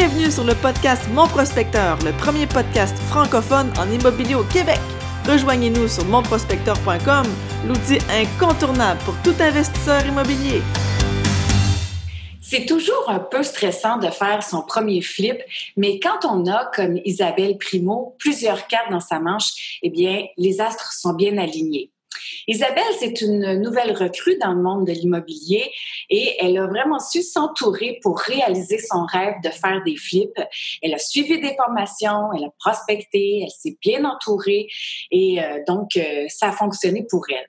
Bienvenue sur le podcast Mon Prospecteur, le premier podcast francophone en immobilier au Québec. Rejoignez-nous sur monprospecteur.com, l'outil incontournable pour tout investisseur immobilier. C'est toujours un peu stressant de faire son premier flip, mais quand on a, comme Isabelle Primo, plusieurs cartes dans sa manche, eh bien, les astres sont bien alignés. Isabelle, c'est une nouvelle recrue dans le monde de l'immobilier et elle a vraiment su s'entourer pour réaliser son rêve de faire des flips. Elle a suivi des formations, elle a prospecté, elle s'est bien entourée et euh, donc euh, ça a fonctionné pour elle.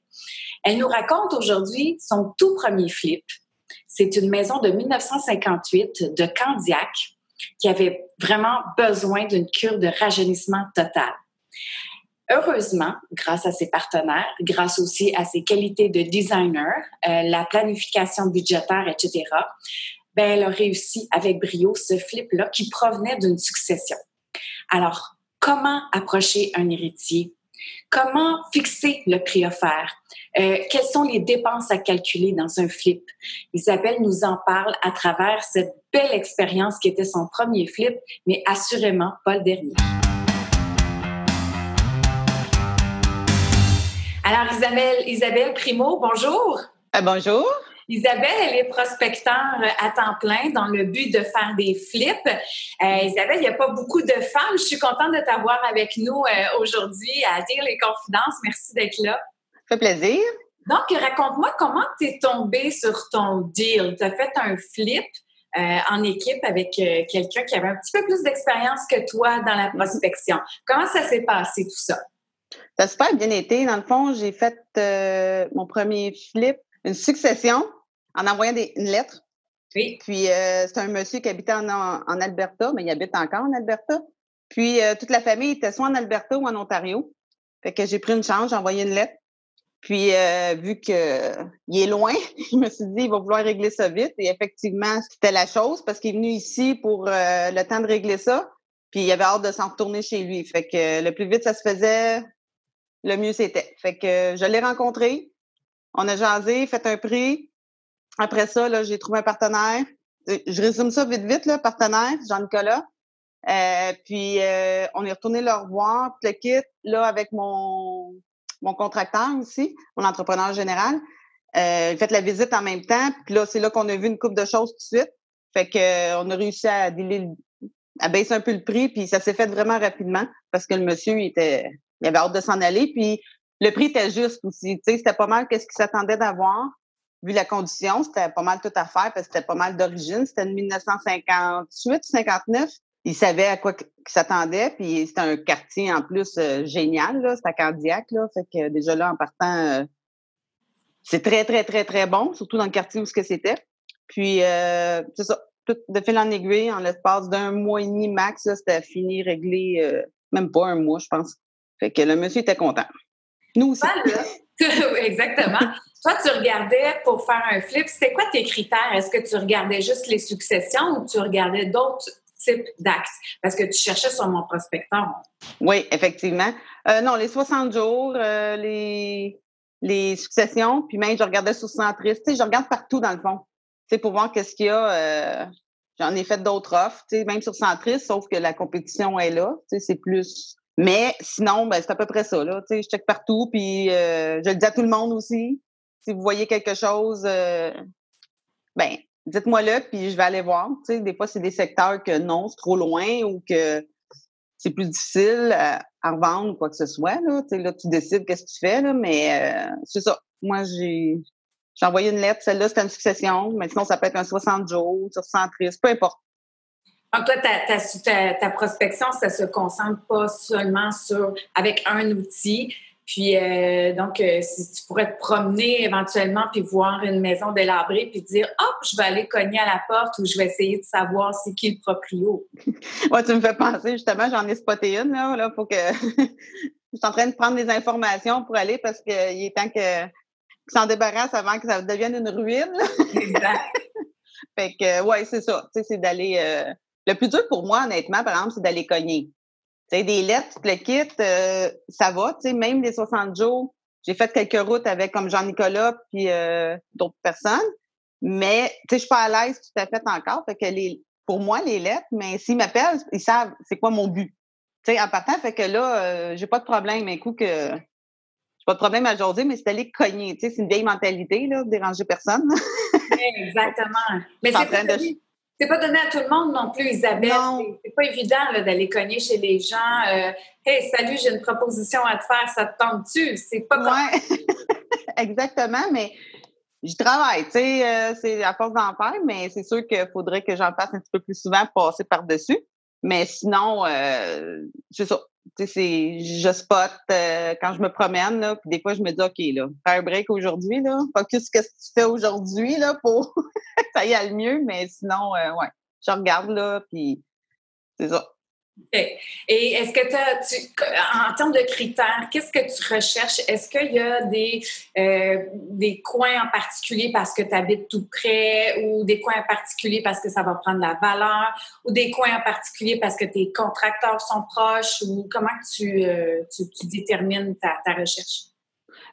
Elle nous raconte aujourd'hui son tout premier flip. C'est une maison de 1958 de Candiac qui avait vraiment besoin d'une cure de rajeunissement total. Heureusement, grâce à ses partenaires, grâce aussi à ses qualités de designer, euh, la planification budgétaire, etc., ben, elle a réussi avec brio ce flip-là qui provenait d'une succession. Alors, comment approcher un héritier? Comment fixer le prix offert? Euh, quelles sont les dépenses à calculer dans un flip? Isabelle nous en parle à travers cette belle expérience qui était son premier flip, mais assurément pas le dernier. Alors, Isabelle, Isabelle Primo, bonjour. Euh, bonjour. Isabelle, elle est prospecteur à temps plein dans le but de faire des flips. Euh, Isabelle, il n'y a pas beaucoup de femmes. Je suis contente de t'avoir avec nous euh, aujourd'hui à dire les confidences. Merci d'être là. Ça fait plaisir. Donc, raconte-moi comment tu es tombée sur ton deal. Tu as fait un flip en équipe avec quelqu'un qui avait un petit peu plus d'expérience que toi dans la prospection. Comment ça s'est passé tout ça? Ça a super bien été. Dans le fond, j'ai fait euh, mon premier flip, une succession, en envoyant des, une lettre. Oui. Puis, euh, c'est un monsieur qui habitait en, en, Alberta, mais il habite encore en Alberta. Puis, euh, toute la famille était soit en Alberta ou en Ontario. Fait que j'ai pris une chance, j'ai envoyé une lettre. Puis, vu qu'il est loin, je me suis dit, il va vouloir régler ça vite. Et effectivement, c'était la chose parce qu'il est venu ici pour le temps de régler ça. Puis, il avait hâte de s'en retourner chez lui. Fait que le plus vite ça se faisait, le mieux c'était. Fait que je l'ai rencontré, on a jasé, fait un prix. Après ça, là, j'ai trouvé un partenaire. Je résume ça vite, vite, là, partenaire, Jean-Nicolas. Euh, puis euh, on est retourné le revoir, le kit, là, avec mon, mon contracteur ici, mon entrepreneur général. Euh, fait la visite en même temps. Puis là, c'est là qu'on a vu une coupe de choses tout de suite. Fait que on a réussi à, à baisser un peu le prix, puis ça s'est fait vraiment rapidement parce que le monsieur était il avait hâte de s'en aller. Puis le prix était juste aussi. C'était pas mal qu'est-ce qu'il s'attendait d'avoir. Vu la condition, c'était pas mal tout à faire parce que c'était pas mal d'origine. C'était de 1958, 59. Il savait à quoi qu'il s'attendait. Puis c'était un quartier en plus euh, génial. C'était cardiaque. Là. Fait que déjà là, en partant, euh, c'est très, très, très, très bon, surtout dans le quartier où ce que c'était. Puis euh, c'est ça. Tout de fil en aiguille, en l'espace d'un mois et demi max, c'était fini, réglé, même pas un mois, je pense. Fait que le monsieur était content. Nous aussi. Exactement. Toi, tu regardais pour faire un flip, c'était quoi tes critères? Est-ce que tu regardais juste les successions ou tu regardais d'autres types d'actes? Parce que tu cherchais sur mon prospecteur. Oui, effectivement. Euh, non, les 60 jours, euh, les, les successions, puis même je regardais sur Centris. Tu sais, je regarde partout dans le fond. Tu sais, pour voir qu'est-ce qu'il y a. Euh, j'en ai fait d'autres offres, tu sais, même sur Centris, sauf que la compétition est là. Tu sais, c'est plus mais sinon, ben, c'est à peu près ça. Là. je check partout, puis euh, je le dis à tout le monde aussi. Si vous voyez quelque chose, euh, ben, dites-moi-le, puis je vais aller voir. des fois, c'est des secteurs que non, c'est trop loin ou que c'est plus difficile à, revendre ou quoi que ce soit. Là, là tu décides qu'est-ce que tu fais, là, mais euh, c'est ça. Moi, j'ai j'ai envoyé une lettre. Celle-là, c'était une succession. Mais sinon, ça peut être un 60 jours, sur 130, peu importe. Donc, toi, ta, ta, prospection, ça se concentre pas seulement sur avec un outil. Puis, euh, donc, euh, si tu pourrais te promener éventuellement puis voir une maison délabrée puis dire, hop, je vais aller cogner à la porte ou je vais essayer de savoir c'est qui le proprio. ouais, tu me fais penser, justement, j'en ai spoté une, là. Là, faut que. je suis en train de prendre des informations pour aller parce qu'il est temps que s'en débarrasse avant que ça devienne une ruine. exact. fait que, ouais, c'est ça. Tu sais, c'est d'aller. Euh, le plus dur pour moi, honnêtement, par exemple, c'est d'aller cogner. Tu sais, des lettres, le kit, euh, ça va. Tu sais, même les 60 jours, j'ai fait quelques routes avec comme Jean-Nicolas puis euh, d'autres personnes. Mais, tu sais, je suis pas à l'aise tout à fait encore. Fait que les, pour moi, les lettres, mais s'ils m'appellent, ils savent c'est quoi mon but. Tu sais, en partant, fait que là, euh, j'ai pas de problème. Un coup que j'ai pas de problème à jaser, mais c'est aller cogner. Tu sais, c'est une vieille mentalité, là, de déranger personne. Exactement. Mais c'est donné, pas donné à tout le monde non plus, Isabelle. C'est pas évident d'aller cogner chez les gens. Euh, hey, salut, j'ai une proposition à te faire, ça te tente-tu? C'est pas ouais. Exactement, mais je travaille, tu sais, euh, c'est à force d'en faire, mais c'est sûr qu'il faudrait que j'en fasse un petit peu plus souvent pour passer par-dessus. Mais sinon, euh, c'est ça. Je spot euh, quand je me promène, là, puis des fois, je me dis, OK, là, faire un break aujourd'hui, là, focus ce que tu fais aujourd'hui, là, pour que ça y aille mieux, mais sinon, euh, ouais, je regarde, là, puis c'est ça. Et est-ce que tu, en termes de critères, qu'est-ce que tu recherches? Est-ce qu'il y a des, euh, des coins en particulier parce que tu habites tout près ou des coins en particulier parce que ça va prendre la valeur ou des coins en particulier parce que tes contracteurs sont proches ou comment tu, euh, tu, détermines ta, ta recherche?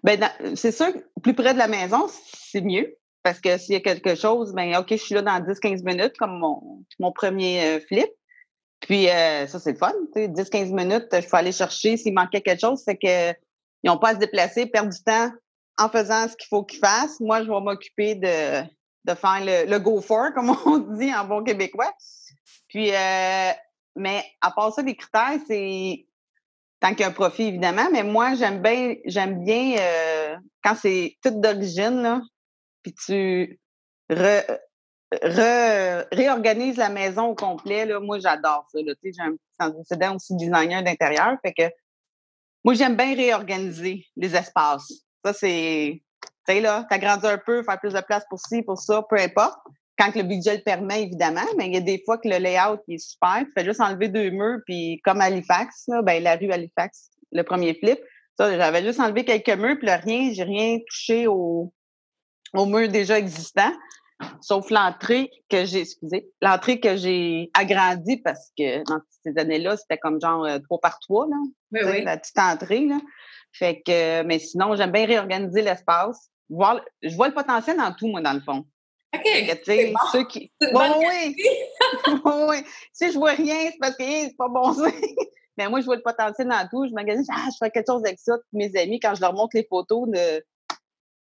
Bien, c'est sûr, plus près de la maison, c'est mieux. Parce que s'il y a quelque chose, ben OK, je suis là dans 10-15 minutes, comme mon, mon premier euh, flip. Puis euh, ça, c'est le fun. 10-15 minutes, je peux aller chercher s'il manquait quelque chose. C'est que ils n'ont pas à se déplacer, perdre du temps en faisant ce qu'il faut qu'ils fassent. Moi, je vais m'occuper de, de faire le, go for, comme on dit en bon québécois. Puis, euh, mais à part ça, les critères, c'est tant qu'il y a un profit, évidemment, mais moi, j'aime bien, j'aime bien euh, quand c'est tout d'origine, puis tu réorganise la maison au complet. Là. Moi, j'adore ça. J'ai un précédent aussi designer d'intérieur. Fait que moi, j'aime bien réorganiser les espaces. Ça, c'est. Tu sais, là, t'agrandir un peu, faire plus de place pour ci, pour ça, peu importe. Quand le budget le permet, évidemment, mais il y a des fois que le layout est super. Tu fais juste enlever deux murs, puis comme Halifax, là, ben, la rue Halifax, le premier flip, j'avais juste enlevé quelques murs, puis rien, j'ai rien touché au, au mur déjà existant sauf l'entrée que j'ai, excusez, l'entrée que j'ai agrandie parce que dans ces années-là, c'était comme genre euh, trois par trois, là. Oui, La petite entrée, là. Fait que, mais sinon, j'aime bien réorganiser l'espace. Voir, je vois le potentiel dans tout, moi, dans le fond. OK. bon. ceux qui. oui. oui. Si je vois rien, c'est parce que c'est pas bon Mais moi, je vois le potentiel dans tout. Je magasine, ah, je ferais quelque chose avec ça. mes amis, quand je leur montre les photos de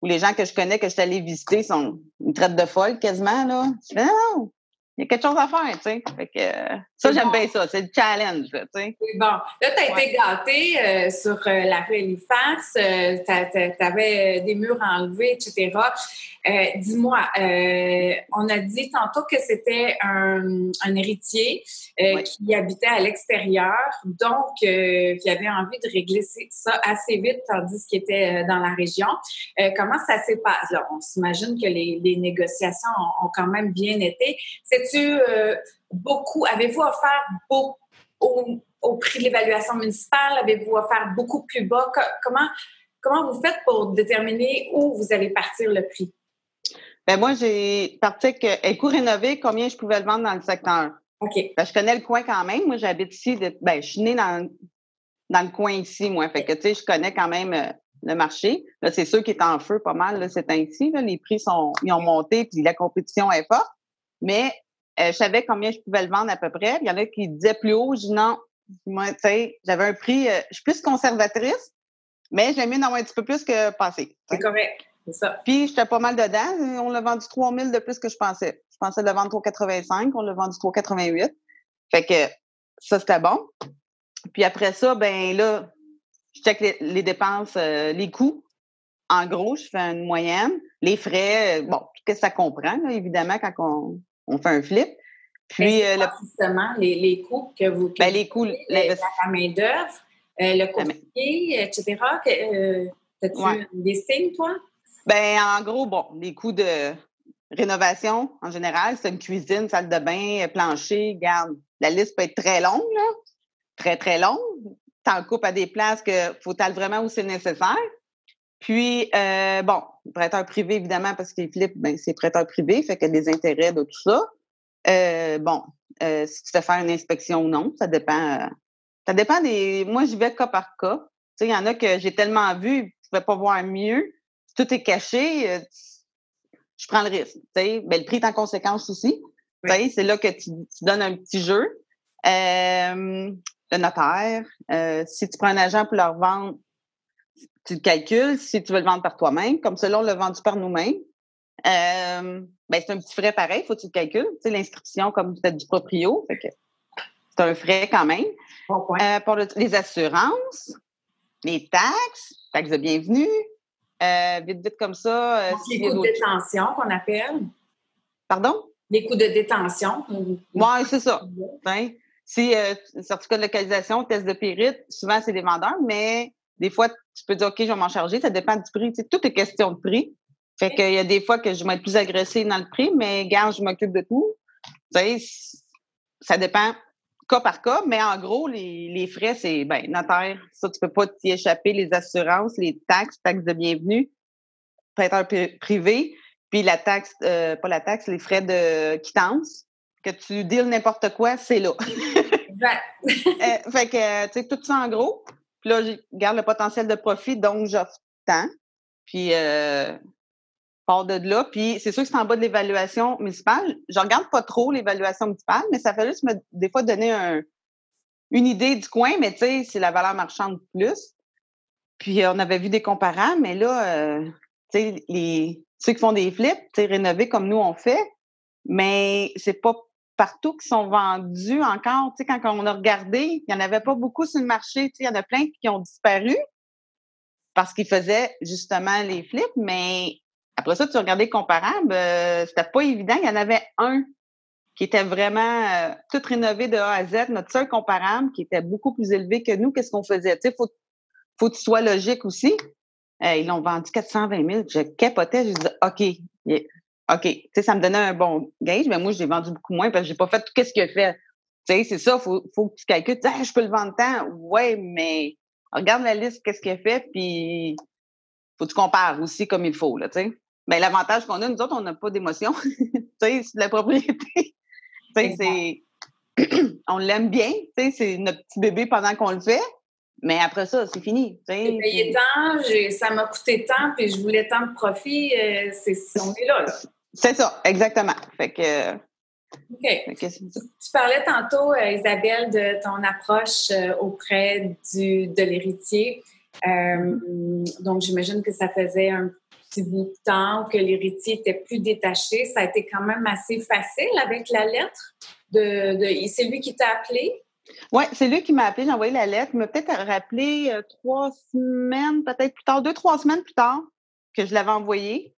ou les gens que je connais, que je suis allée visiter, sont une traite de folle quasiment, là. Je fais, non, il y a quelque chose à faire, tu sais. Fait que, euh, ça, j'aime bien ça. C'est le challenge, tu sais. Bon. Là, tu as été gâtée euh, sur euh, la rue Halifax. tu avais des murs enlevés, etc. Dis-moi, on a dit tantôt que c'était un, un, héritier qui habitait à l'extérieur, donc qui avait envie de régler ça assez vite, tandis qu'il était dans la région. comment ça s'est passé? on s'imagine que les, les négociations ont, ont, quand même bien été. C'est tu euh, beaucoup, avez-vous offert beaucoup au, prix de l'évaluation municipale? Avez-vous offert beaucoup plus bas? comment, comment vous faites pour déterminer où vous allez partir le prix? Ben moi, j'ai parti avec un coût rénové, combien je pouvais le vendre dans le secteur. OK. Ben, je connais le coin quand même. Moi, j'habite ici. ben, je suis née dans, dans le coin ici, moi. Fait que, tu sais, je connais quand même euh, le marché. Là, c'est sûr qu'il est en feu pas mal, là, c'est ainsi. Les prix sont, ils ont monté, puis la compétition est forte. Mais euh, je savais combien je pouvais le vendre à peu près. Il y en a qui disaient plus haut. Je dis non. Moi, tu sais, j'avais un prix. Euh, je suis plus conservatrice, mais j'aime mieux en avoir un petit peu plus que passer. C'est correct. C'est ça. Puis, j'étais pas mal dedans. On l'a vendu 3 000 de plus que je pensais. Je pensais le vendre 3,85. On l'a vendu 3,88. Fait que ça, c'était bon. Puis après ça, ben là, je check les, dépenses, euh, les coûts. En gros, je fais une moyenne. Les frais, bon, qu'est-ce que ça comprend, évidemment, quand on, on fait un flip. Puis, euh, justement, les, les coûts que vous. ben, les coûts, la, la main-d'œuvre, euh, le courtier, etc. Euh, As-tu ouais. listing, toi? Ben, en gros, bon, les coûts de rénovation, en général, c'est une cuisine, salle de bain, plancher, garde. La liste peut être très longue, là. Très, très longue. T'en coupes à des places que faut aller vraiment où c'est nécessaire. Puis, euh, bon, prêteur privé, évidemment, parce qu'il flippe, ben, c'est prêteur privé, fait qu'il y a des intérêts de tout ça. Euh, bon, euh, si tu fais faire une inspection ou non, ça dépend. ça dépend des. Moi, je vais cas par cas. Tu sais, il y en a que j'ai tellement vu, je ne pouvais pas voir mieux. Si tout est caché, je prends le risque. Tu sais, ben, le prix est en conséquence aussi. C'est là que tu, donnes un petit jeu. Euh, le notaire, euh, si tu prends un agent pour leur vendre, tu le calcules. Si tu veux le vendre par toi-même, comme cela, on l'a vendu par nous-mêmes. Euh, ben, c'est un petit frais pareil, faut que tu le calcules. Tu sais, l'inscription comme peut-être du proprio. c'est un frais quand même. Euh, pour les assurances, les taxes, taxes de bienvenue, euh, vite, vite comme ça. Euh, les coûts de détention qu'on appelle. Pardon? Les coûts de détention. Oui, c'est ça. Ben, si euh, certificat de localisation, test de périte, souvent c'est des vendeurs, mais des fois, tu peux dire OK, je vais m'en charger, ça dépend du prix. Tout est question de prix. Fait qu'il y a des fois que je vais être plus agressée dans le prix, mais garde, je m'occupe de tout. Tu sais, ça dépend cas par cas, mais en gros, les, frais, c'est ben, notaire, ça, tu peux pas t'y échapper, les assurances, les taxes, taxes de bienvenue, prêteur privé, puis la taxe, euh, pas la taxe, les frais de quittance, que tu deals n'importe quoi, c'est là. Euh, fait que, tu sais, tout ça en gros. Puis là, je garde le potentiel de profit, donc j'offre tant. Puis, euh, de là. Puis c'est sûr que c'est en bas de l'évaluation municipale. Je regarde pas trop l'évaluation municipale, mais ça fait juste me, des fois donner un, une idée du coin, mais tu sais, c'est la valeur marchande plus. Puis on avait vu des comparables, mais là, euh, tu sais, les, ceux qui font des flips, tu sais, rénover comme nous on fait, mais c'est pas partout qui sont vendus encore. Tu sais, quand on a regardé, il n'y en avait pas beaucoup sur le marché. Tu sais, il y en a plein qui ont disparu parce qu'ils faisaient justement les flips, mais après ça, tu regardais comparable, euh, c'était pas évident. Il y en avait un qui était vraiment euh, tout rénové de A à Z, notre seul comparable, qui était beaucoup plus élevé que nous. Qu'est-ce qu'on faisait? Tu sais, faut, faut que tu sois logique aussi. Euh, ils l'ont vendu 420 000. Je capotais. Je disais, OK, OK. Tu sais, ça me donnait un bon gage, mais moi, j'ai vendu beaucoup moins parce que j'ai pas fait tout ce qu'il a fait. Tu sais, c'est ça, faut, faut que tu calcules. Ah, je peux le vendre tant. Ouais, mais regarde la liste, qu'est-ce qu'il a fait, puis faut que tu compares aussi comme il faut, là, tu sais. Mais ben, l'avantage qu'on a, nous autres, on n'a pas d'émotion. tu sais, c'est de la propriété. tu sais, c'est. on l'aime bien, tu sais, c'est notre petit bébé pendant qu'on le fait. Mais après ça, c'est fini. J'ai payé tant, ça m'a coûté tant, puis je voulais tant de profit. Euh, c'est, on est là, là. C'est ça, exactement. Fait que. OK. tu parlais tantôt, euh, Isabelle, de ton approche euh, auprès du, de l'héritier. donc, j'imagine que ça faisait un petit bout de temps, que l'héritier était plus détaché, ça a été quand même assez facile avec la lettre. De, de c'est lui qui t'a appelé? Oui, c'est lui qui m'a appelé, j'ai envoyé la lettre. Il m'a peut-être rappelé euh, trois semaines, peut-être plus tard, deux, trois semaines plus tard, que je l'avais envoyé.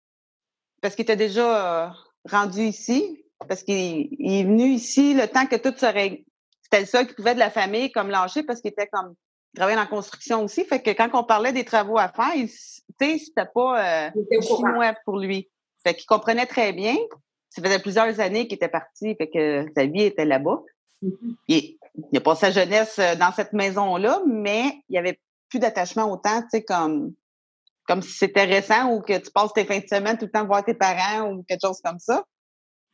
Parce qu'il était déjà euh, rendu ici. Parce qu'il est venu ici le temps que tout serait. C'était le seul qui pouvait de la famille comme lâcher parce qu'il était comme travaillait dans la construction aussi. Fait que quand on parlait des travaux à faire, il, c'était pas euh, chinois pour lui. Fait qu'il comprenait très bien. Ça faisait plusieurs années qu'il était parti, fait que sa vie était là-bas. Mm-hmm. il, il, a passé sa jeunesse euh, dans cette maison-là, mais il n'y avait plus d'attachement autant, tu sais, comme, comme si c'était récent ou que tu passes tes fins de semaine tout le temps voir tes parents ou quelque chose comme ça.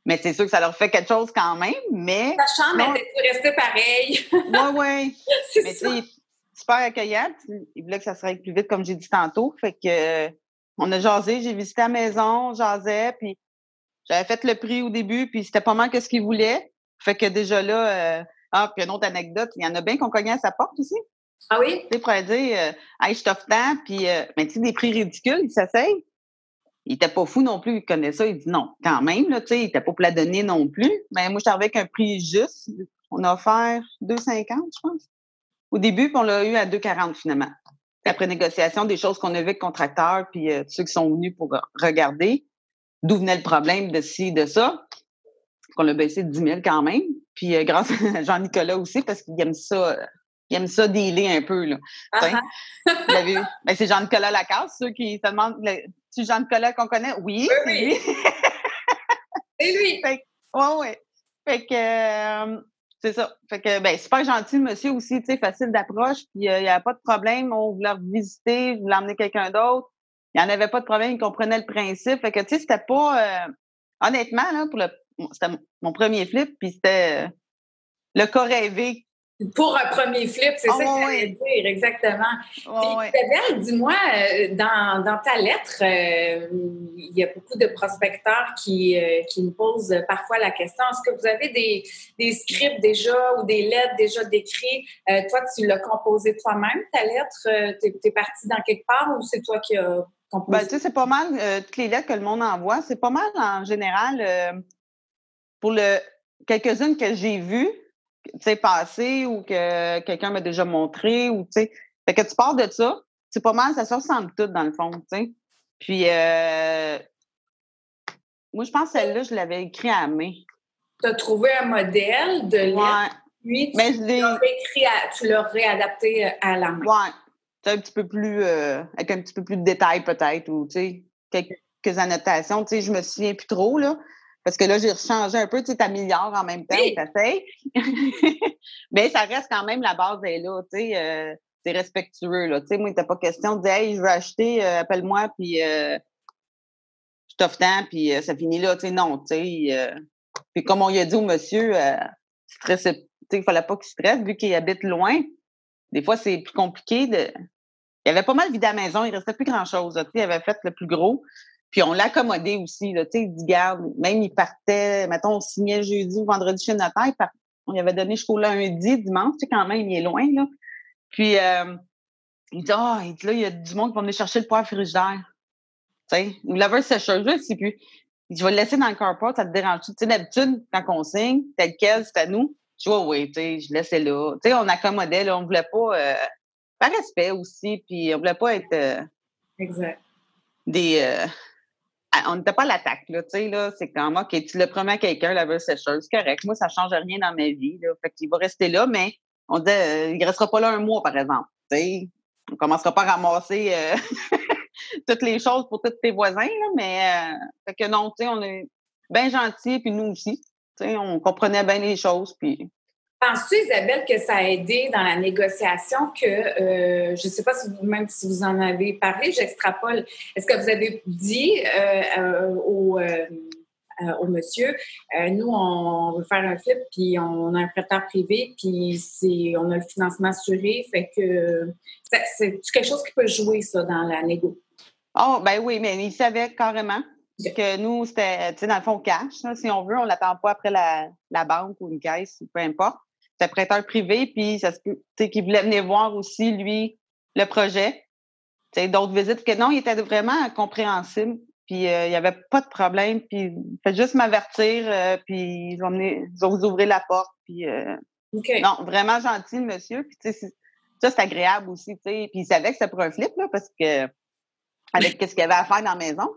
Mais c'est sûr que ça leur fait quelque chose quand même, mais... Ta chambre était restée pareille. oui, oui. mais tu super accueillante. Il voulait que ça se règle plus vite, comme j'ai dit tantôt. Fait que on a jasé, j'ai visité la maison, jasais, puis j'avais fait le prix au début, puis c'était pas mal que ce qu'il voulait. Fait que déjà là, euh, ah, puis une autre anecdote, il y en a bien qu'on cognait à sa porte aussi. Ah oui? Tu sais, pour dire, euh, hey, je t'offre tant, puis, euh, ben, tu sais, des prix ridicules, il s'essaye. Il était pas fou non plus, il connaît ça. Il dit non, quand même, là, tu sais, il était pas pour la donner non plus. Mais moi, j'étais avec un prix juste. On a offert 2,50, je pense au début, puis on l'a eu à 2,40 finalement. Après négociation, des choses qu'on a vues avec contracteurs, puis euh, ceux qui sont venus pour regarder d'où venait le problème de ci, de ça, qu'on l'a baissé de 10 000 quand même. Puis euh, grâce à Jean-Nicolas aussi, parce qu'il aime ça, il aime ça dealer un peu. Là. Uh ben, c'est Jean-Nicolas Lacasse, ceux qui se demandent, c'est Jean-Nicolas qu'on connaît? Oui, c'est lui. c'est lui. Oui, oui. Fait que, euh, c'est ça. Fait que, ben, super gentil, monsieur aussi, tu sais, facile d'approche, puis euh, il n'y a pas de problème. On voulait visiter, voulait emmener quelqu'un d'autre. Il n'y en avait pas de problème, il comprenait le principe. Fait que, tu sais, c'était pas, euh, honnêtement, là, pour le, c'était mon premier flip, puis c'était le cas rêvé Pour un premier flip, c'est Ah, ça que j'allais dire, exactement. Puis, Isabelle, dis-moi, euh, dans, dans ta lettre, euh, il y a beaucoup de prospecteurs qui, euh, qui me posent parfois la question est-ce que vous avez des, des scripts déjà ou des lettres déjà décrites Euh, Toi, tu l'as composé toi-même, ta lettre? Tu es, partie dans quelque part ou c'est toi qui as composé? Ben, tu sais, c'est pas mal, toutes les lettres que le monde envoie, c'est pas mal en général pour le quelques-unes que j'ai vues, passer ou que quelqu'un m'a déjà montré ou, tu sais. Fait que tu pars de ça, c'est pas mal, ça se ressemble tout dans le fond, tu sais. Puis, euh, moi, je pense que celle-là, je l'avais écrit à la main. Tu as trouvé un modèle de lettre, Ouais, puis tu mais je l'as réadapté à la main. Ouais. Un petit peu plus, euh, avec un petit peu plus de détails peut-être, ou, tu sais, quelques annotations. Tu sais, je me souviens plus trop, là. Parce que là, j'ai changé un peu, tu sais, t'améliores en même temps, Oui. t'essayes. Mais ça reste quand même, la base est là, tu sais. euh, c'est respectueux, là. Tu sais, moi, il n'était pas question de dire, hey, je veux acheter, euh, appelle-moi, puis euh, je t'offre tant, puis euh, ça finit là. Tu sais, non, tu sais. euh, puis comme on lui a dit au monsieur, euh, tu sais, il fallait pas qu'il stresse, vu qu'il habite loin. Des fois, c'est plus compliqué de. Il avait pas mal vidé à la maison, il restait plus grand-chose. Tu sais, il avait fait le plus gros. Puis on l'a accommodé aussi. Là, tu sais, il garde, même il partait, mettons, on signait jeudi ou vendredi chez le notaire, il part- on lui avait donné jusqu'au lundi, dimanche, tu sais, quand même, il est loin, là. Puis euh, il dit, ah, il dit, là, il y a du monde qui va venir chercher le poivre frigidaire. Tu sais, ou laver sécheuse, je sais plus. Il dit, je vais le laisser dans le carport, ça te dérange Tu sais, d'habitude, quand on signe, tel quel, c'est à nous. Je dis, oui, tu sais, je laissais là. Tu sais, on accommodait, là, on voulait pas, euh, par respect aussi, puis on voulait pas être euh, Exact. des. À- on n'était pas à l'attaque, là, tu sais, là, c'est comme, OK, tu le promets à quelqu'un, la sécheuse, c'est correct. Moi, ça change rien dans ma vie, là. Fait qu'il va rester là, mais on dit, euh, il restera pas là un mois, par exemple. Tu sais, on commencera pas à ramasser euh, toutes les choses pour tous tes voisins, là, mais, euh, fait que non, tu sais, on est bien gentils, puis nous aussi. Tu sais, on comprenait bien les choses, puis Penses-tu, Isabelle, que ça a aidé dans la négociation que, euh, je ne sais pas si vous, même si vous en avez parlé, j'extrapole, est-ce que vous avez dit euh, euh, au, au monsieur, nous, on veut faire un flip, puis on a un prêteur privé, puis on a le financement assuré, fait que c'est, c'est quelque chose qui peut jouer, ça, dans la négo? Oh, ben oui, mais il savait carrément que nous, c'était, tu sais, dans le fond, cash. là, si on veut, on l'attend pas après la, la banque ou une caisse, peu importe. C'était prêteur privé, puis ça se peut, qu'il voulait venir voir aussi, lui, le projet. D'autres visites. Que non, il était vraiment compréhensible, puis euh, il n'y avait pas de problème, puis fait juste m'avertir, euh, puis ils ils vont vous ouvrir la porte, puis euh, non, vraiment gentil, le monsieur. Puis, c'est- ça, c'est agréable aussi, tu sais. Puis, il savait que c'était pour un flip, là, parce que, avec qu'est-ce qu'il y avait à faire dans la maison.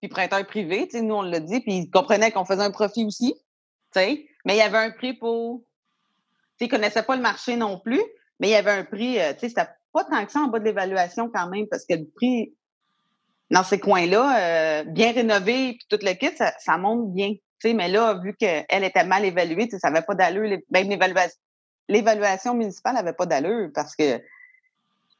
Puis, prêteur privé, tu sais, nous, on l'a dit. Puis, il comprenait qu'on faisait un profit aussi, tu sais. Mais il y avait un prix pour. Tu sais, il connaissait pas le marché non plus, mais il y avait un prix, euh, tu sais, c'était pas tant que ça en bas de l'évaluation quand même, parce que le prix dans ces coins-là, euh, bien rénové, puis tout le kit, ça, ça monte bien. Tu sais, mais là, vu qu'elle était mal évaluée, ça n'avait pas d'allure. Même l'évaluation, l'évaluation municipale n'avait pas d'allure parce que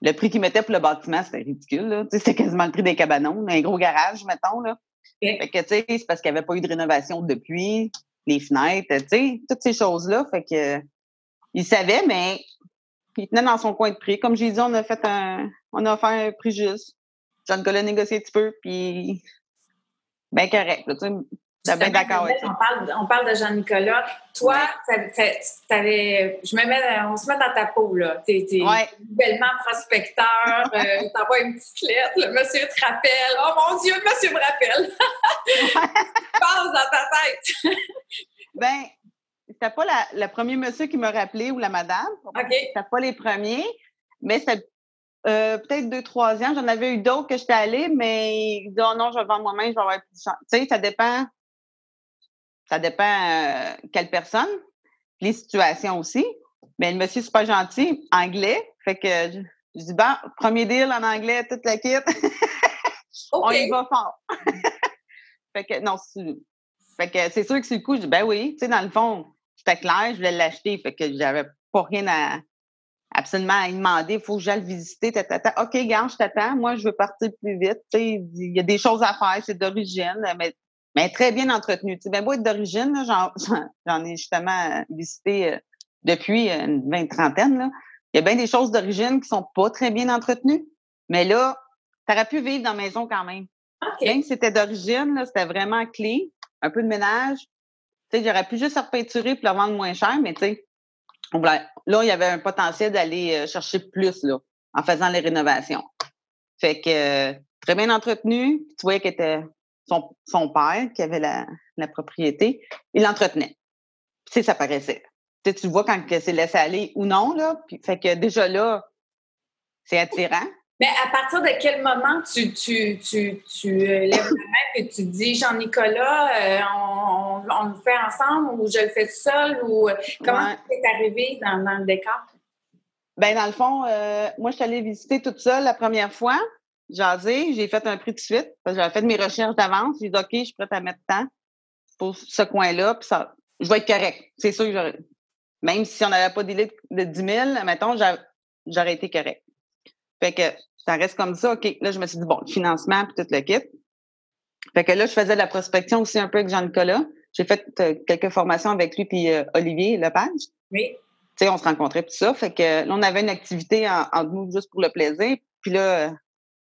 le prix qu'ils mettaient pour le bâtiment, c'était ridicule. C'était quasiment le prix des cabanons, un gros garage, mettons. Là. Fait que, tu sais, c'est parce qu'il n'y avait pas eu de rénovation depuis, les fenêtres, tu sais, toutes ces choses-là. Fait que, il savait, mais il tenait dans son coin de prix. Comme j'ai dit, on a fait un, on a offert un prix juste. Jean-Nicolas a négocié un petit peu, puis bien correct. Là, tu d'accord avec ça. On parle, on parle de Jean-Nicolas. Toi, t'avais- je me mets, on se met dans ta peau, là. T'es, Ouais. bellement prospecteur, euh, t'envoies une petite lettre, le monsieur te rappelle. Oh mon Dieu, le monsieur me rappelle. Passe dans ta tête. Ben, c'était pas la, le premier monsieur qui me rappelait ou la madame. OK. C'était pas les premiers, mais c'était euh, peut-être deux, trois ans. J'en avais eu d'autres que j'étais allée, mais ils disaient, oh non, je vais le vendre moi-même, je vais avoir plus de chance. Tu sais, ça dépend. Ça dépend euh, quelle personne, les situations aussi. Mais le monsieur, c'est pas gentil, anglais. Fait que je, je dis, bon, premier deal en anglais, toute la kit. On y va fort. fait que, non, c'est- fait que c'est sûr que sur le coup, je dis, ben oui, tu sais, dans le fond, c'était clair, je voulais l'acheter, fait que j'avais pas rien à, absolument à y demander, il faut que j'aille le visiter, tatata. OK, garde, je t'attends, moi, je veux partir plus vite, il y a des choses à faire, c'est d'origine, mais, mais très bien entretenu. Tu sais, ben beau être d'origine, j'en, ai justement visité euh, depuis une vingt trentaine, il y a bien des choses d'origine qui sont pas très bien entretenues. Mais là, tu aurais pu vivre dans la maison quand même. Même si c'était d'origine, c'était vraiment clé, un peu de ménage. Tu sais, j'aurais pu juste repeinturer pour le vendre moins cher, mais tu sais, là, il y avait un potentiel d'aller euh, chercher plus, là, en faisant les rénovations. Fait que, très bien entretenu. Tu voyais que était son, son, père qui avait la, la propriété. Il l'entretenait. Tu sais, ça paraissait. Tu, tu vois quand c'est laissé aller ou non, là. Puis, fait que déjà là, c'est attirant. Mais à partir de quel moment tu, tu, tu, tu euh, lèves la main et tu dis Jean-Nicolas, euh, on, on, le fait ensemble ou je le fais seul ou euh, comment c'est arrivé dans, dans, le décor? Ben dans le fond, moi je suis allée visiter toute seule la première fois. Jasé, j'ai fait un prix de suite parce que j'avais fait mes recherches d'avance. J'ai dit OK, je suis prête à mettre temps pour ce coin-là, puis ça, je vais être correct. C'est sûr que j'aurais. Même si on n'avait pas d'élite de 10 000, mettons, j'aurais été correct. Fait que ça reste comme ça. OK, là, je me suis dit, bon, le financement, puis tout le kit. Fait que là, je faisais de la prospection aussi un peu avec Jean-Nicolas. J'ai fait euh, quelques formations avec lui puis euh, Olivier Lepage. Oui. Tu sais, on se rencontrait tout ça. Fait que là, on avait une activité en, nous juste pour le plaisir. Puis là,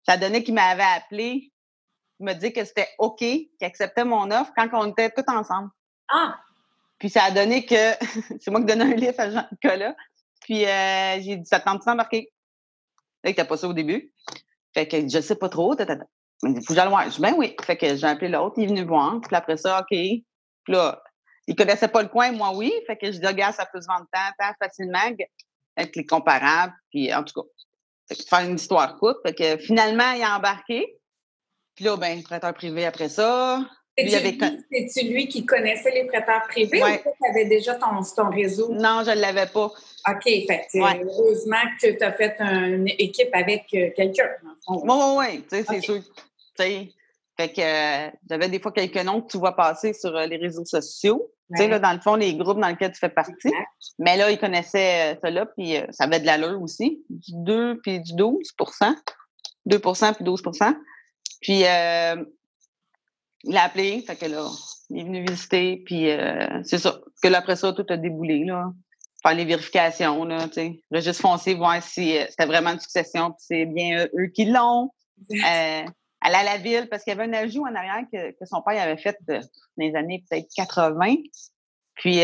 ça donnait qu'il m'avait appelé. Il m'a dit que c'était OK, qu'il acceptait mon offre quand on était tous ensemble. Ah! Puis ça a donné que c'est moi qui donnais un livre à Jean-Nicolas. Puis euh, j'ai dit, ça tente d'embarquer? Là, il n'était pas ça au début. Fait que je sais pas trop. Il dit, faut que. Je dis, ben oui. Fait que j'ai appelé l'autre, il est venu voir. Puis après ça, OK. Puis là, il connaissait pas le coin, moi oui. Fait que je dis, regarde, ça peut se vendre tant, tant facilement avec les comparables. Puis en tout cas, faire une histoire courte. Fait que finalement, il a embarqué. Puis là, ben, prêteur privé après ça. C'est-tu lui, qui connaissait les prêteurs privés ou tu avais déjà ton, ton réseau? Non, je ne l'avais pas. OK, fait heureusement que tu as fait une équipe avec euh, quelqu'un. Oui, oui, oui, c'est sûr. fait que euh, j'avais des fois quelques noms que tu vois passer sur euh, les réseaux sociaux. Tu sais, là, dans le fond, les groupes dans lesquels tu fais partie. Mais là, ils connaissaient ça là, puis ça avait de l'allure aussi. Du 2 puis du 12% 2% puis 12% Puis il a appelé, fait que là, il est venu visiter, puis euh, c'est ça. Que là, après ça, tout a déboulé, là. Faire les vérifications, là, tu sais. Registre foncier, voir si euh, c'était vraiment une succession, puis c'est bien eux qui l'ont. Euh, aller à la ville, parce qu'il y avait un ajout en arrière que, que son père avait fait dans les années peut-être 80. Puis,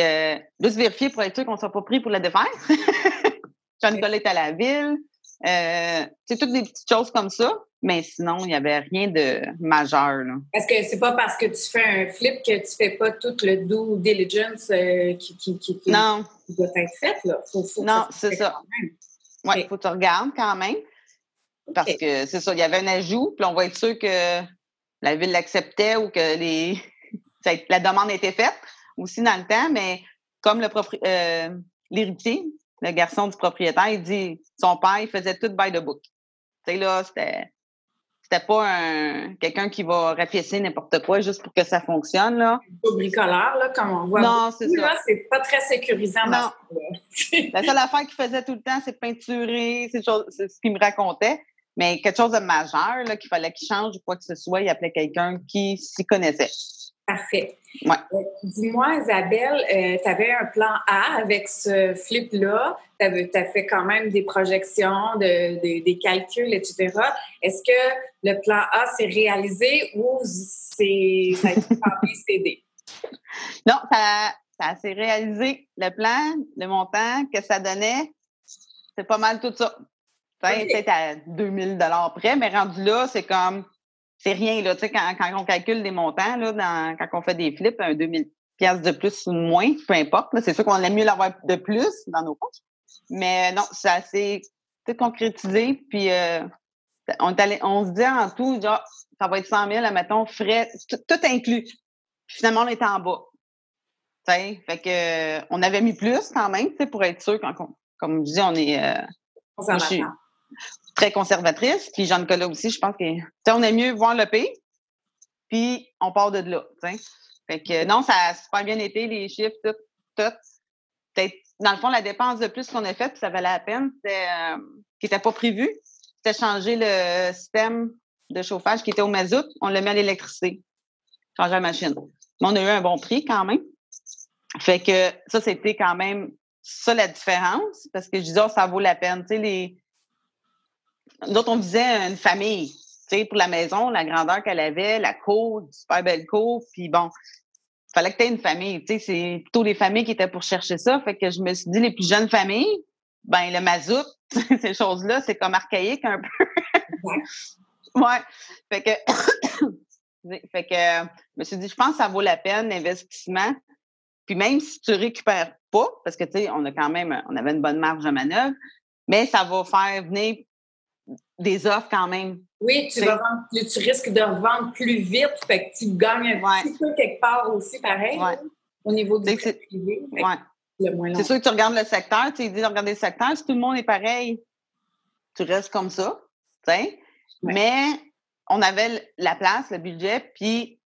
juste vérifier pour être sûr qu'on ne soit pas pris pour la défense. Jean-Nicolas est à la ville. C'est toutes des petites choses comme ça. Mais sinon, il n'y avait rien de majeur. Est-ce que c'est pas parce que tu fais un flip que tu fais pas tout le due diligence euh, qui, qui, qui, non. doit être fait? Là. non, c'est ça. Oui, il faut que tu regardes quand même. Parce que c'est ça, il y avait un ajout, puis on va être sûr que la ville l'acceptait ou que les la demande était faite aussi dans le temps, mais comme le euh, l'héritier, le garçon du propriétaire, il dit son père, il faisait tout by the book. Tu sais, là, c'était c'était pas un quelqu'un qui va rapiécer n'importe quoi juste pour que ça fonctionne. Là. Pas bricoleur, là, comme on voit. Non, c'est ça. C'est pas très sécurisant. Non. La seule affaire qu'il faisait tout le temps, c'est peinturer, c'est ce qu'il me racontait. Mais quelque chose de majeur, qu'il fallait qu'il change ou quoi que ce soit, il appelait quelqu'un qui s'y connaissait. Parfait. Ouais. Euh, dis-moi, Isabelle, euh, tu avais un plan A avec ce flip-là. Tu as, fait quand même des projections, des calculs, etc. Est-ce que le plan A s'est réalisé ou c'est, ça a été Non, ça, ça s'est réalisé. Le plan, le montant que ça donnait, c'est pas mal tout ça. Peut-être à 2000 près, mais rendu là, c'est comme c'est rien, là. Tu sais, quand, quand, on calcule des montants, là, dans, quand on fait des flips, un 2000 pièces de plus ou de moins, peu importe. C'est sûr qu'on aime mieux l'avoir de plus dans nos poches. Mais non, c'est assez concrétisé. Puis euh, on, on se dit en tout, genre, ça va être 100 000, mettons, frais, tout, inclus. Puis finalement, on était en bas. sais, fait que on avait mis plus quand même, pour être sûr, quand, comme je dis, on est. Euh, très conservatrice. Puis Jean-Nicolas aussi, je pense que on aime mieux voir le pays, puis on part de là. Fait que non, ça a super bien été, les chiffres, tout, tout. Peut-être, dans le fond, la dépense de plus qu'on a faite, ça valait la peine, c'était euh, qui n'était pas prévu, c'était changer le système de chauffage qui était au mazout, on l'a mis à l'électricité. Changer la machine. Mais on a eu un bon prix quand même. Fait que ça, c'était quand même ça la différence, parce que je disais, oh, ça vaut la peine. Tu sais, les... Nous on visait une famille. Tu sais, pour la maison, la grandeur qu'elle avait, la cour, super belle cour, puis bon, il fallait que tu aies une famille. Tu sais, c'est plutôt les familles qui étaient pour chercher ça. Fait que je me suis dit, les plus jeunes familles, ben le mazout, ces choses-là, c'est comme archaïque un peu. ouais. Fait que, fait que je me suis dit, je pense que ça vaut la peine, l'investissement. Puis même si tu récupères pas, parce que tu sais, on a quand même, on avait une bonne marge de manœuvre, mais ça va faire venir des offres quand même. Oui, tu, vas vendre, tu risques de revendre plus vite, fait que tu gagnes un petit peu quelque part aussi, pareil, au niveau du privé. C'est sûr que tu regardes le secteur, tu dis de regarder le secteur, si tout le monde est pareil, tu restes comme ça, sais. Mais on avait la place, le budget, puis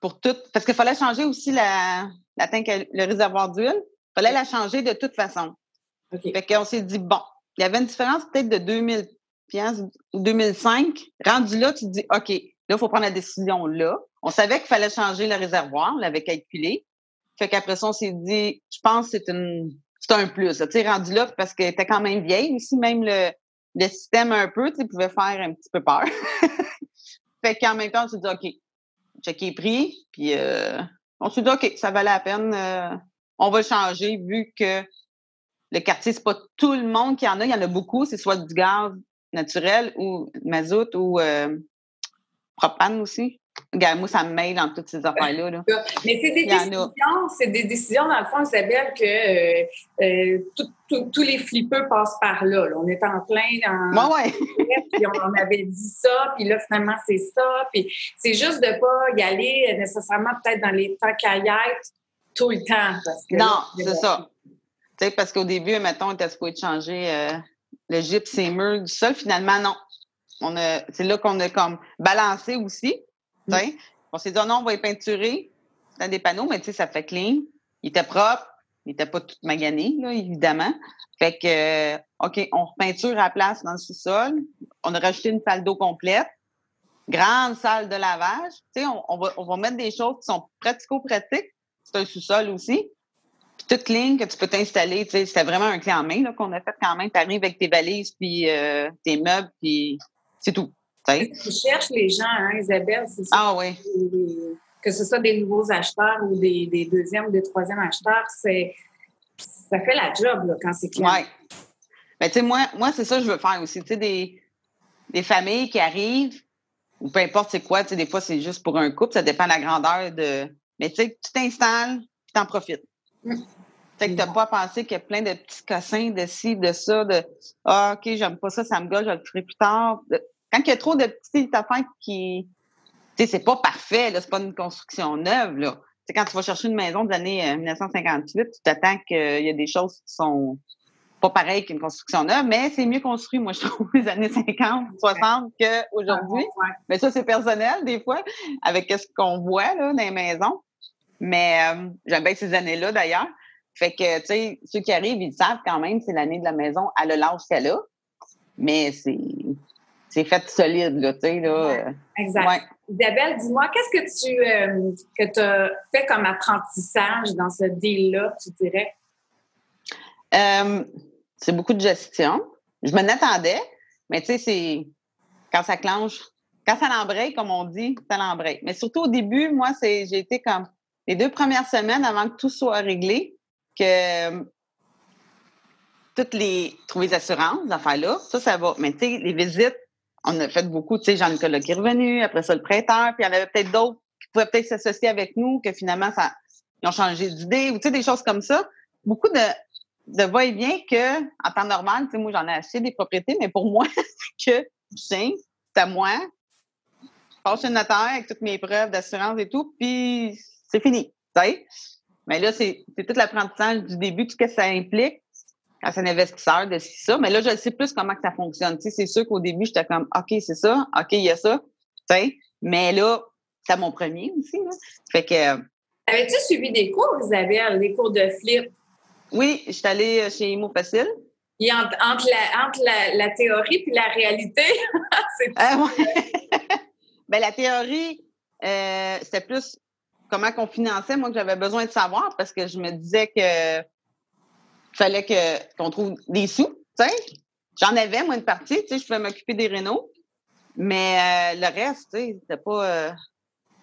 pour tout, parce qu'il fallait changer aussi la, la tank, le réservoir d'huile, il fallait la changer de toute façon. Fait qu'on s'est dit, bon, il y avait une différence peut-être de 2000 ou 2005. Rendu là, tu te dis, OK, là, il faut prendre la décision là. On savait qu'il fallait changer le réservoir, on l'avait calculé. Fait qu'après ça, on s'est dit, je pense que c'est une c'est un plus. Tu sais, rendu là, parce qu'elle était quand même vieille aussi, même le, le système un peu, tu pouvait faire un petit peu peur. fait qu'en même temps, on s'est dit, OK, checker prix, puis euh, on s'est dit, OK, ça valait la peine, euh, on va changer, vu que le quartier, c'est pas tout le monde qui en a, il y en a beaucoup, c'est soit du gaz naturel ou mazout ou euh, propane aussi. Regarde, moi, ça me mêle dans toutes ces affaires-là. Là. Mais c'est des décisions, c'est des décisions, dans le fond, Isabelle, que euh, euh, tous les flippeux passent par là. On est en plein dans. ouais. puis on, avait dit ça, puis là, finalement, c'est ça. Puis c'est juste de ne pas y aller nécessairement peut-être dans les temps caillettes tout le temps. non, c'est ça. Tu sais, parce qu'au début, mettons, on était supposé changer euh, le gypse, les murs du sol. Finalement, non. On a, c'est là qu'on a comme balancé aussi. On s'est dit, oh non, on va y peinturer dans des panneaux, mais tu sais, ça fait clean. Il était propre. Il n'était pas tout magané, là, évidemment. Fait que, OK, on repeinture à place dans le sous-sol. On a rajouté une salle d'eau complète. Grande salle de lavage. Tu sais, on, va, on va mettre des choses qui sont pratico-pratiques. C'est un sous-sol aussi. Toute clean que tu peux t'installer. C'était vraiment un clé en main qu'on a fait quand même. Tu arrives avec tes valises, puis euh, tes meubles, puis c'est tout. Tu cherches les gens, hein, Isabelle, c'est ça? Ah oui. Que ce soit des nouveaux acheteurs ou des, des deuxièmes ou des troisièmes acheteurs, c'est ça fait la job là, quand c'est clair. Oui. Mais tu sais, moi, moi c'est ça que je veux faire aussi. Tu sais, des, des familles qui arrivent, ou peu importe c'est quoi, tu sais, des fois c'est juste pour un couple, ça dépend de la grandeur de. Mais tu sais, tu t'installes, tu t'en profites. Fait que tu n'as pas pensé qu'il y a plein de petits cassins de ci, de ça, de Ah, OK, j'aime pas ça, ça me gâche, je le ferai plus tard quand il y a trop de petites affaires qui. Tu sais, c'est pas parfait, là, c'est pas une construction neuve, là. C'est quand tu vas chercher une maison des années 1958, euh, tu t'attends qu'il y a des choses qui sont pas pareilles qu'une construction neuve, mais c'est mieux construit, moi, je trouve, les années 50, 60 qu'aujourd'hui. Mais ça, c'est personnel, des fois, avec ce qu'on voit, là, dans les maisons. Mais euh, j'aime bien ces années-là, d'ailleurs. Fait que, tu sais, ceux qui arrivent, ils savent quand même, c'est l'année de la maison, à le l'âge qu'elle a. Mais c'est c'est fait solide, là, tu sais, là. exact. Isabelle, dis-moi, qu'est-ce que tu euh, que as fait comme apprentissage dans ce deal-là, tu dirais? Euh, c'est beaucoup de gestion. Je m'en attendais, mais tu sais, c'est quand ça clenche, quand ça l'embraye, comme on dit, ça l'embraye. Mais surtout au début, moi, c'est j'ai été comme les deux premières semaines avant que tout soit réglé, que toutes les trouver les assurances, affaires-là, ça, ça va. Mais tu sais, les visites, on a fait beaucoup, tu sais, Jean-Nicolas qui est revenu, après ça, le prêteur, puis il y en avait peut-être d'autres qui pouvaient peut-être s'associer avec nous, que finalement, ça, ils ont changé d'idée, ou tu sais, des choses comme ça. Beaucoup de, de va-et-vient que, en temps normal, tu sais, moi, j'en ai acheté des propriétés, mais pour moi, que, c'est à moi, je passe chez le notaire avec toutes mes preuves d'assurance et tout, puis c'est fini, tu sais. Mais là, c'est tout l'apprentissage du début, tout ce que ça implique quand c'est un investisseur de ça. Mais là, je sais plus comment que ça fonctionne. Tu sais, c'est sûr qu'au début, j'étais comme OK, c'est ça, OK, il y a ça. Tu sais, mais là, c'est mon premier aussi. Là. Fait que. Euh, Avais-tu suivi des cours, Isabelle, des cours de flip? Oui, je suis allée euh, chez Imo Facile. Et entre, la, entre la, théorie puis la réalité, c'est ah, ben, la théorie, euh, c'était plus comment qu'on finançait, moi, que j'avais besoin de savoir parce que je me disais que fallait que, qu'on trouve des sous, tu sais. J'en avais, moi, une partie, tu sais, je pouvais m'occuper des rénaux. Mais euh, le reste, tu sais, c'était pas. Euh,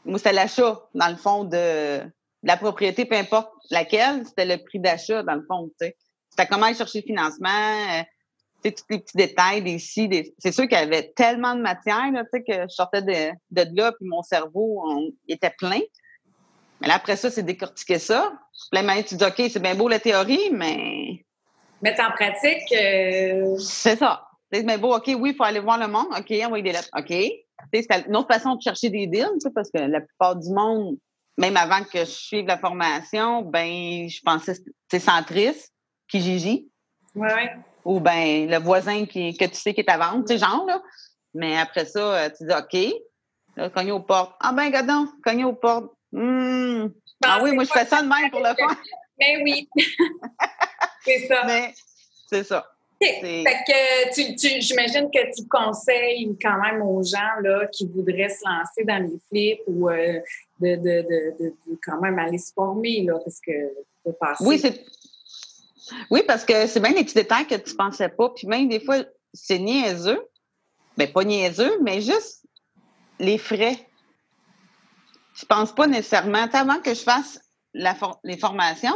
moi, c'était l'achat, dans le fond, de, la propriété, peu importe laquelle, c'était le prix d'achat, dans le fond, tu sais. C'était comment aller chercher le financement, euh, tu sais, tous les petits détails des ci, des... C'est sûr qu'il y avait tellement de matière, là, tu sais, que je sortais de, de là, puis mon cerveau était plein. Mais là, après ça, c'est décortiquer ça. Là, tu dis, OK, c'est bien beau la théorie, mais. Mettre en pratique. Euh, c'est ça. C'est bien beau, OK, oui, il faut aller voir le monde. OK, envoyer des lettres. OK. C'est une autre façon de chercher des deals, parce que la plupart du monde, même avant que je suive la formation, ben, je pensais que c'est centriste, qui gigi. Oui, oui. Ou ben le voisin qui, que tu sais qui est à vendre, tu sais, genre, là. Mais après ça, euh, tu dis OK. Là, cogner aux portes. Ah ben, gadon, cogner aux portes. Mmh. Ah oui, moi, je fais ça de même pour le fun. Mais oui. c'est ça. Mais c'est ça. Fait que tu, tu, j'imagine que tu conseilles quand même aux gens là, qui voudraient se lancer dans les flips ou euh, de, de, de, de, quand même aller se former, là, parce que passer. Oui, c'est. Oui, parce que c'est bien des petits détails que tu ne pensais pas. Puis même des fois, c'est niaiseux. mais pas niaiseux, mais juste les frais je pense pas nécessairement. Avant que je fasse la les formations,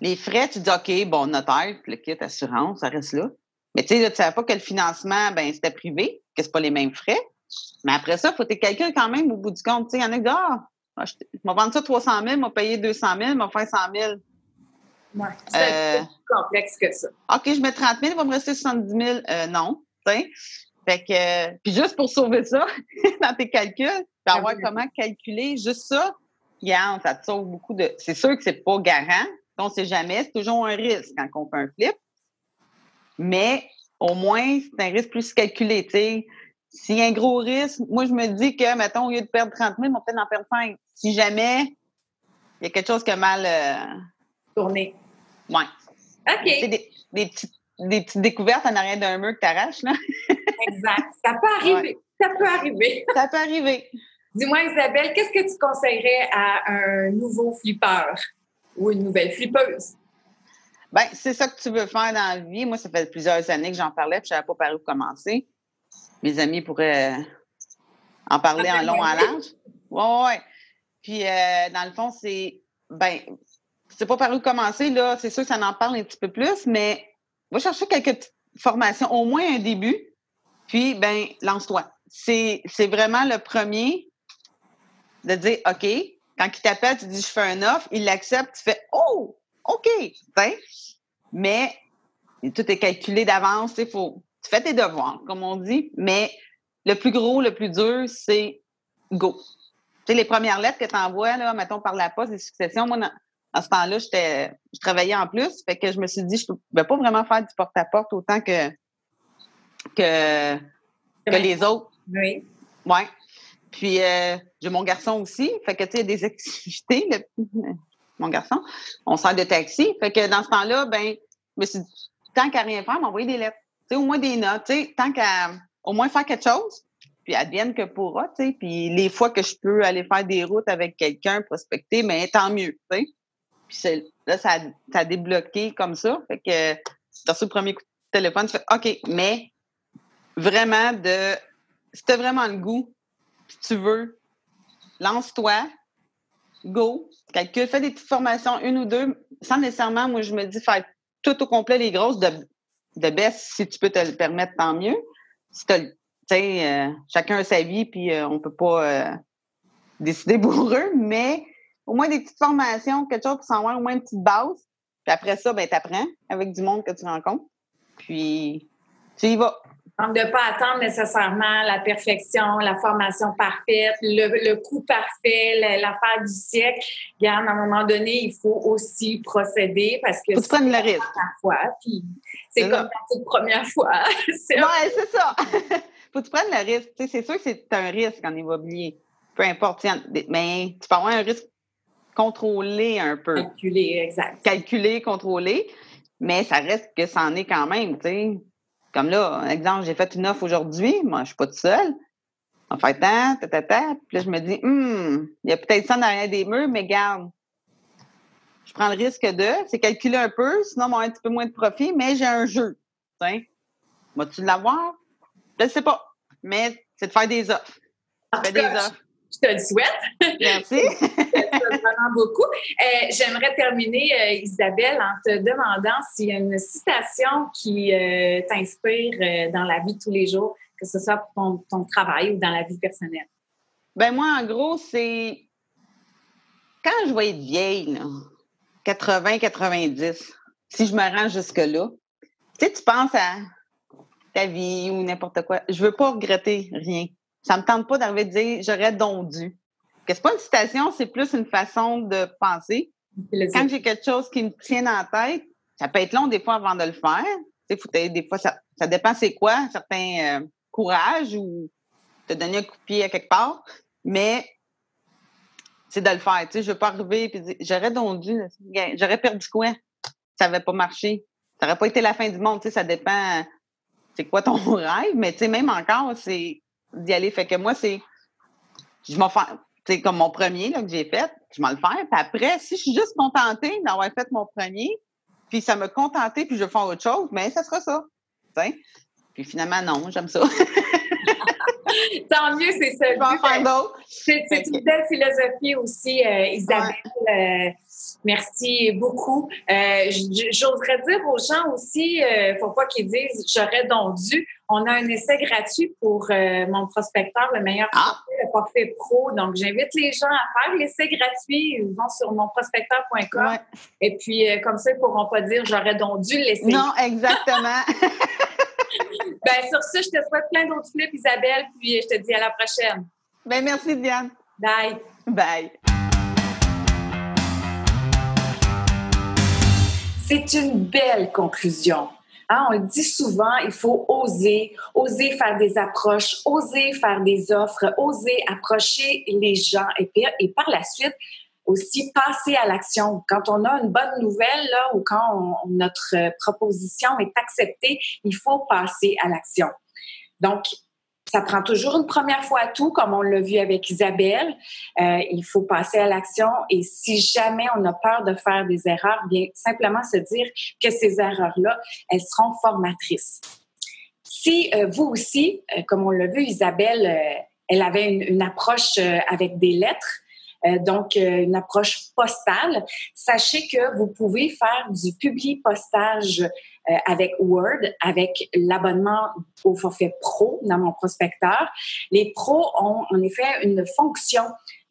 les frais, tu dis OK, bon, notaire, le kit, assurance, ça reste là. Mais tu sais, tu savais pas que le financement, ben, c'était privé, que c'est pas les mêmes frais. Mais après ça, il faut que tu quelqu'un quand même au bout du compte. Tu sais, il y en a qui disent Ah, je vais vendre ça 300 000, je vais payer 200 000, je vais faire 100 000. Ouais, c'est plus complexe que ça. OK, je mets 30 000, il va me rester 70 000. Euh, non. Tu sais. Fait que, puis juste pour sauver ça dans tes calculs, puis avoir comment calculer juste ça, regarde, ça te sauve beaucoup de. C'est sûr que c'est pas garant, on sait jamais, c'est toujours un risque quand on fait un flip. Mais au moins, c'est un risque plus calculé. sais. S'il y a un gros risque, moi, je me dis que, mettons, au lieu de perdre 30 000, on peut peut-être en perdre 5. Si jamais il y a quelque chose qui a mal euh... tourné. Oui. OK. C'est des, des, petites, des petites découvertes en arrière d'un mur que tu arraches, là. exact. Ça peut arriver. Ça peut arriver. Ça peut arriver. Dis-moi, Isabelle, qu'est-ce que tu conseillerais à un nouveau flippeur ou une nouvelle flippeuse? Bien, c'est ça que tu veux faire dans la vie. Moi, ça fait plusieurs années que j'en parlais, puis je ne savais pas par où commencer. Mes amis pourraient en parler en long, en large. Oui, oui. Puis, euh, dans le fond, c'est. Ben, c'est pas par où commencer, là. C'est sûr que ça en parle un petit peu plus, mais va chercher quelques formations, au moins un début. Puis, ben, lance-toi. C'est vraiment le premier de dire OK, quand il t'appelle, tu dis je fais un offre, il l'accepte, tu fais Oh, OK, mais tout est calculé d'avance, faut, tu fais tes devoirs, comme on dit, mais le plus gros, le plus dur, c'est go. Les premières lettres que tu envoies, là, mettons par la poste, les successions, moi, à ce temps-là, je travaillais en plus, fait que je me suis dit, je ne pouvais pas vraiment faire du porte-à-porte autant que, que, que les autres. Oui. Ouais. Puis, euh, j'ai mon garçon aussi. Fait que, tu sais, des activités, mon garçon. On sert de taxi. Fait que dans ce temps-là, ben, je me suis dit, tant qu'à rien faire, m'envoyer des lettres. Tu sais, au moins des notes. Tu sais, tant qu'à au moins faire quelque chose. Puis, advienne que pourra, tu sais. Puis, les fois que je peux aller faire des routes avec quelqu'un, prospecter, mais tant mieux, tu sais. Là, ça, ça a débloqué comme ça. Fait que, tu as le premier coup de téléphone, tu fais OK, mais vraiment de. Si tu vraiment le goût, tu veux, lance-toi, go, calcule, fais des petites formations, une ou deux, sans nécessairement, moi, je me dis, faire tout au complet les grosses de, de baisse, si tu peux te le permettre, tant mieux. Si tu sais, euh, chacun a sa vie, puis euh, on peut pas euh, décider pour eux, mais au moins des petites formations, quelque chose qui s'envoie, au moins une petite base. Puis après ça, ben, tu apprends avec du monde que tu rencontres. Puis tu y vas. Donc, de ne pas attendre nécessairement la perfection, la formation parfaite, le, coup parfait, l'affaire du siècle. Regarde, à un moment donné, il faut aussi procéder parce que c'est la première fois, puis c'est comme la toute première fois. oui, c'est ça. faut que tu prennes le risque. c'est sûr que c'est un risque en immobilier. Peu importe. Mais tu peux avoir un risque contrôlé un peu. Calculé, exact. Calculé, contrôlé. Mais ça reste que ça en est quand même, tu sais. Comme là, exemple, j'ai fait une offre aujourd'hui, moi, je suis pas toute seule. En fait, tant, ta, ta, ta. Puis là, je me dis, hum, il y a peut-être ça derrière des murs, mais garde. je prends le risque de, c'est calculer un peu, sinon, on a un petit peu moins de profit, mais j'ai un jeu. Vas-tu l'avoir? Je ne sais pas. Mais c'est de faire des offres. des offres. Je te le souhaite. Merci. vraiment beaucoup. Euh, j'aimerais terminer, euh, Isabelle, en te demandant s'il y a une citation qui euh, t'inspire dans la vie de tous les jours, que ce soit pour ton, travail ou dans la vie personnelle? Ben moi, en gros, c'est quand je vais être vieille, 80, 90, si je me rends jusque-là, tu sais, tu penses à ta vie ou n'importe quoi. Je veux pas regretter rien. Ça me tente pas d'arriver à dire j'aurais donc dû. Que c'est pas une citation, c'est plus une façon de penser. Quand j'ai quelque chose qui me tient la tête, ça peut être long des fois avant de le faire. Sais, des fois, ça, ça dépend c'est quoi, certains euh, courage ou te donner un coup de pied à quelque part. Mais c'est de le faire. Tu sais, je veux pas arriver et dire j'aurais donc dû, j'aurais perdu quoi? Ça n'avait pas marché. Ça n'aurait pas été la fin du monde. Tu sais, ça dépend c'est quoi ton rêve, mais tu sais, même encore, c'est d'y aller. Fait que moi, c'est. Je m'en fais. C'est comme mon premier là, que j'ai fait, je m'en le faire. Puis après, si je suis juste contentée d'avoir fait mon premier, puis ça me contentait, puis je vais faire autre chose, mais ça sera ça. Puis finalement, non, j'aime ça. Tant mieux, c'est ça. Je vais en faire d'autres. C'est une belle philosophie aussi, euh, Isabelle. Euh, merci beaucoup. Euh, j'oserais dire aux gens aussi, il ne faut pas qu'ils disent j'aurais donc dû. On a un essai gratuit pour mon prospecteur, le meilleur ah. le forfait pro. Donc, j'invite les gens à faire l'essai gratuit. Ils vont sur monprospecteur.com. Et puis, comme ça, ils ne pourront pas dire j'aurais donc dû l'essayer. Non, exactement. ben, sur ce, je te souhaite plein d'autres flips, Isabelle, puis je te dis à la prochaine. Ben, merci, Diane. Bye. Bye. C'est une belle conclusion. Hein, on le dit souvent, il faut oser, oser faire des approches, oser faire des offres, oser approcher les gens et, par la suite, aussi passer à l'action. Quand on a une bonne nouvelle ou quand notre proposition est acceptée, il faut passer à l'action. Donc, ça prend toujours une première fois à tout, comme on l'a vu avec Isabelle. Euh, il faut passer à l'action et si jamais on a peur de faire des erreurs, bien simplement se dire que ces erreurs-là, elles seront formatrices. Si euh, vous aussi, euh, comme on l'a vu, Isabelle, elle avait une, approche avec des lettres, donc une approche postale. Sachez que vous pouvez faire du publi postage euh, avec Word, avec l'abonnement au forfait pro dans mon prospecteur. Les pros ont en effet une fonction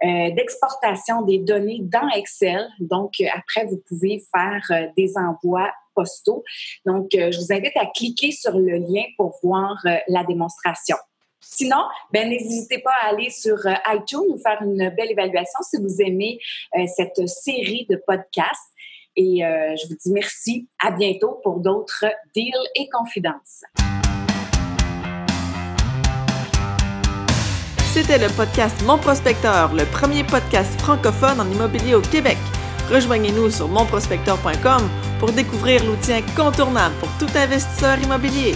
d'exportation des données dans Excel. Donc, après, vous pouvez faire des envois postaux. Donc, je vous invite à cliquer sur le lien pour voir la démonstration. Sinon, ben, n'hésitez pas à aller sur euh, iTunes ou faire une belle évaluation si vous aimez euh, cette série de podcasts. Et euh, je vous dis merci. À bientôt pour d'autres deals et confidences. C'était le podcast Mon Prospecteur, le premier podcast francophone en immobilier au Québec. Rejoignez-nous sur monprospecteur.com pour découvrir l'outil incontournable pour tout investisseur immobilier.